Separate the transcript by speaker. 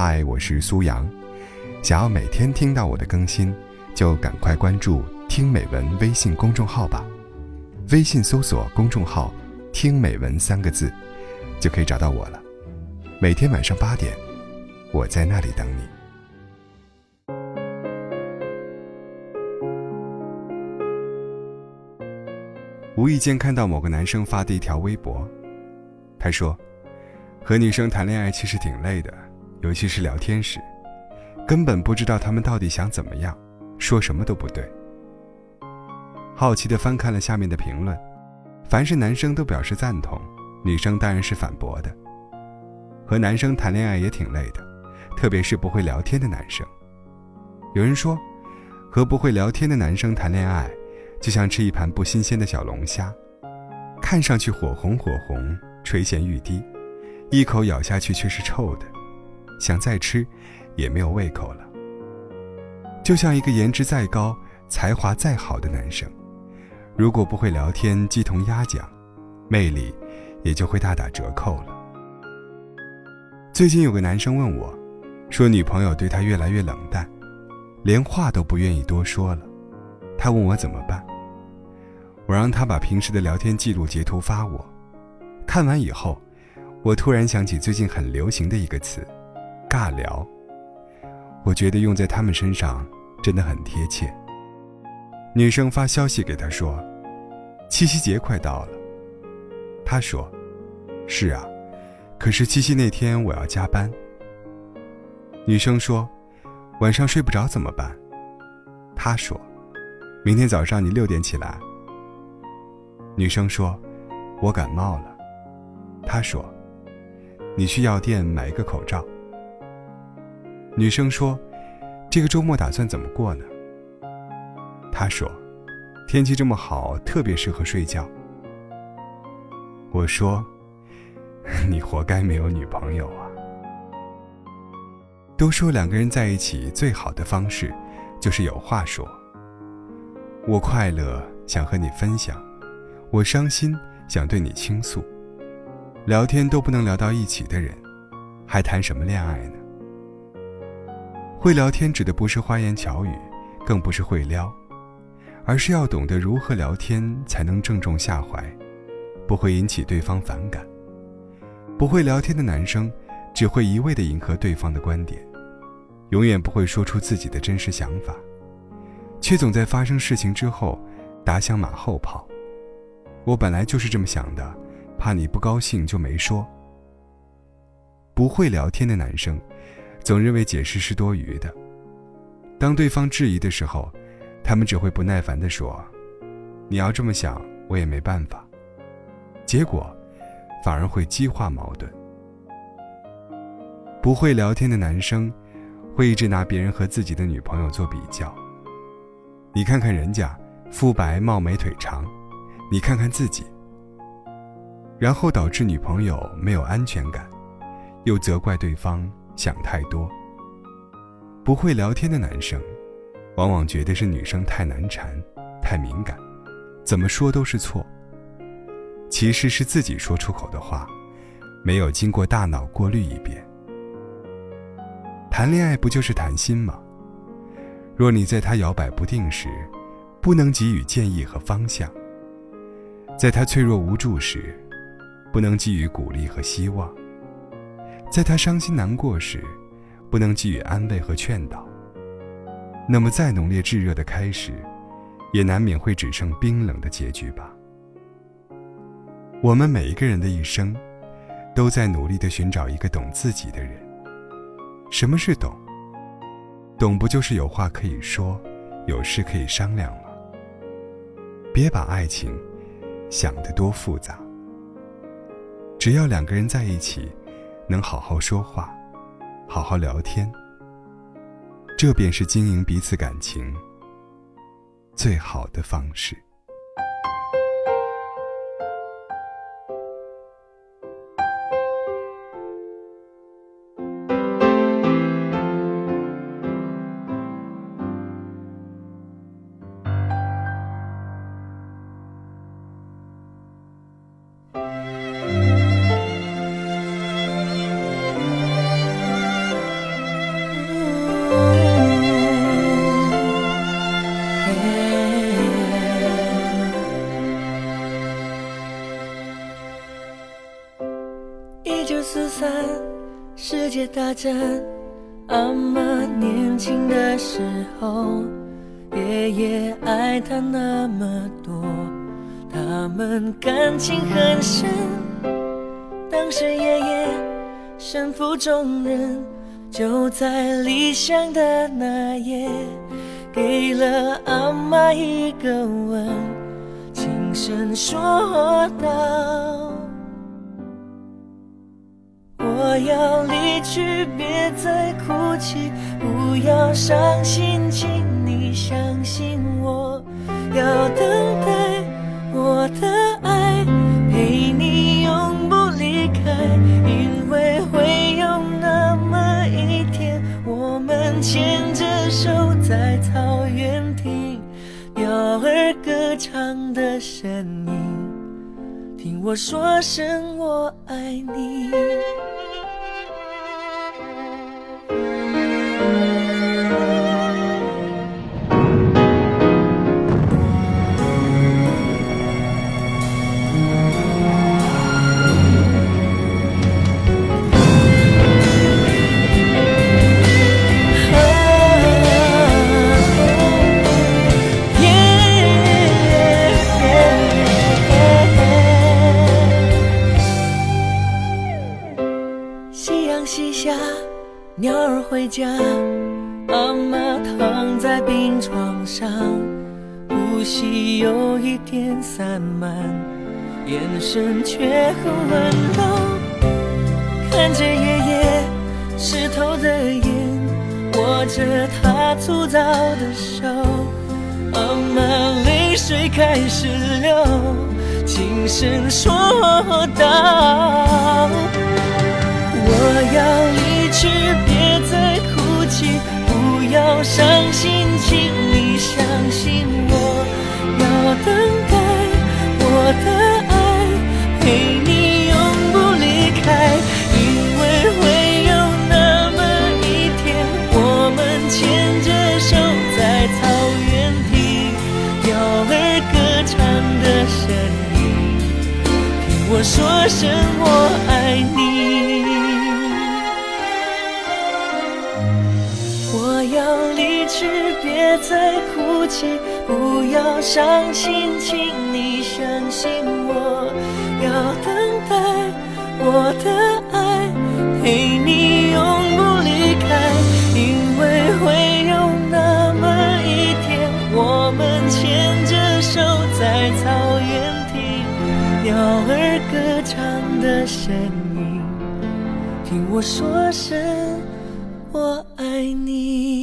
Speaker 1: 嗨，我是苏阳。想要每天听到我的更新，就赶快关注“听美文”微信公众号吧。微信搜索公众号“听美文”三个字，就可以找到我了。每天晚上八点，我在那里等你。无意间看到某个男生发的一条微博，他说：“和女生谈恋爱其实挺累的。”尤其是聊天时，根本不知道他们到底想怎么样，说什么都不对。好奇的翻看了下面的评论，凡是男生都表示赞同，女生当然是反驳的。和男生谈恋爱也挺累的，特别是不会聊天的男生。有人说，和不会聊天的男生谈恋爱，就像吃一盘不新鲜的小龙虾，看上去火红火红，垂涎欲滴，一口咬下去却是臭的。想再吃，也没有胃口了。就像一个颜值再高、才华再好的男生，如果不会聊天，鸡同鸭讲，魅力也就会大打折扣了。最近有个男生问我，说女朋友对他越来越冷淡，连话都不愿意多说了。他问我怎么办，我让他把平时的聊天记录截图发我。看完以后，我突然想起最近很流行的一个词。尬聊，我觉得用在他们身上真的很贴切。女生发消息给他说：“七夕节快到了。”他说：“是啊，可是七夕那天我要加班。”女生说：“晚上睡不着怎么办？”他说：“明天早上你六点起来。”女生说：“我感冒了。”他说：“你去药店买一个口罩。”女生说：“这个周末打算怎么过呢？”他说：“天气这么好，特别适合睡觉。”我说：“你活该没有女朋友啊！”都说两个人在一起最好的方式，就是有话说。我快乐想和你分享，我伤心想对你倾诉。聊天都不能聊到一起的人，还谈什么恋爱呢？会聊天指的不是花言巧语，更不是会撩，而是要懂得如何聊天才能正中下怀，不会引起对方反感。不会聊天的男生，只会一味的迎合对方的观点，永远不会说出自己的真实想法，却总在发生事情之后打响马后炮。我本来就是这么想的，怕你不高兴就没说。不会聊天的男生。总认为解释是多余的。当对方质疑的时候，他们只会不耐烦地说：“你要这么想，我也没办法。”结果，反而会激化矛盾。不会聊天的男生，会一直拿别人和自己的女朋友做比较。你看看人家肤白貌美腿长，你看看自己，然后导致女朋友没有安全感，又责怪对方。想太多。不会聊天的男生，往往觉得是女生太难缠、太敏感，怎么说都是错。其实是自己说出口的话，没有经过大脑过滤一遍。谈恋爱不就是谈心吗？若你在他摇摆不定时，不能给予建议和方向；在他脆弱无助时，不能给予鼓励和希望。在他伤心难过时，不能给予安慰和劝导。那么，再浓烈炙热的开始，也难免会只剩冰冷的结局吧。我们每一个人的一生，都在努力的寻找一个懂自己的人。什么是懂？懂不就是有话可以说，有事可以商量吗？别把爱情想得多复杂。只要两个人在一起。能好好说话，好好聊天，这便是经营彼此感情最好的方式。
Speaker 2: 九四三，世界大战。阿妈年轻的时候，爷爷爱她那么多，他们感情很深。当时爷爷身负重任，就在离乡的那夜，给了阿妈一个吻，轻声说道。要离去，别再哭泣，不要伤心，请你相信我。要等待我的爱陪你永不离开，因为会有那么一天，我们牵着手在草原听鸟儿歌唱的声音，听我说声我爱你。阿妈躺在病床上，呼吸有一点散漫，眼神却很温柔。看着爷爷湿透的眼，握着他粗糙的手，阿妈泪水开始流，轻声说道。我要离去，别再哭泣，要伤心，请你相信我。要等待我的爱陪你永不离开，因为会有那么一天，我们牵着手在草原听鸟儿歌唱的声音，听我说声别再哭泣，不要伤心，请你相信我。要等待我的爱陪你永不离开，因为会有那么一天，我们牵着手在草原听鸟儿歌唱的声音，听我说声。我爱你。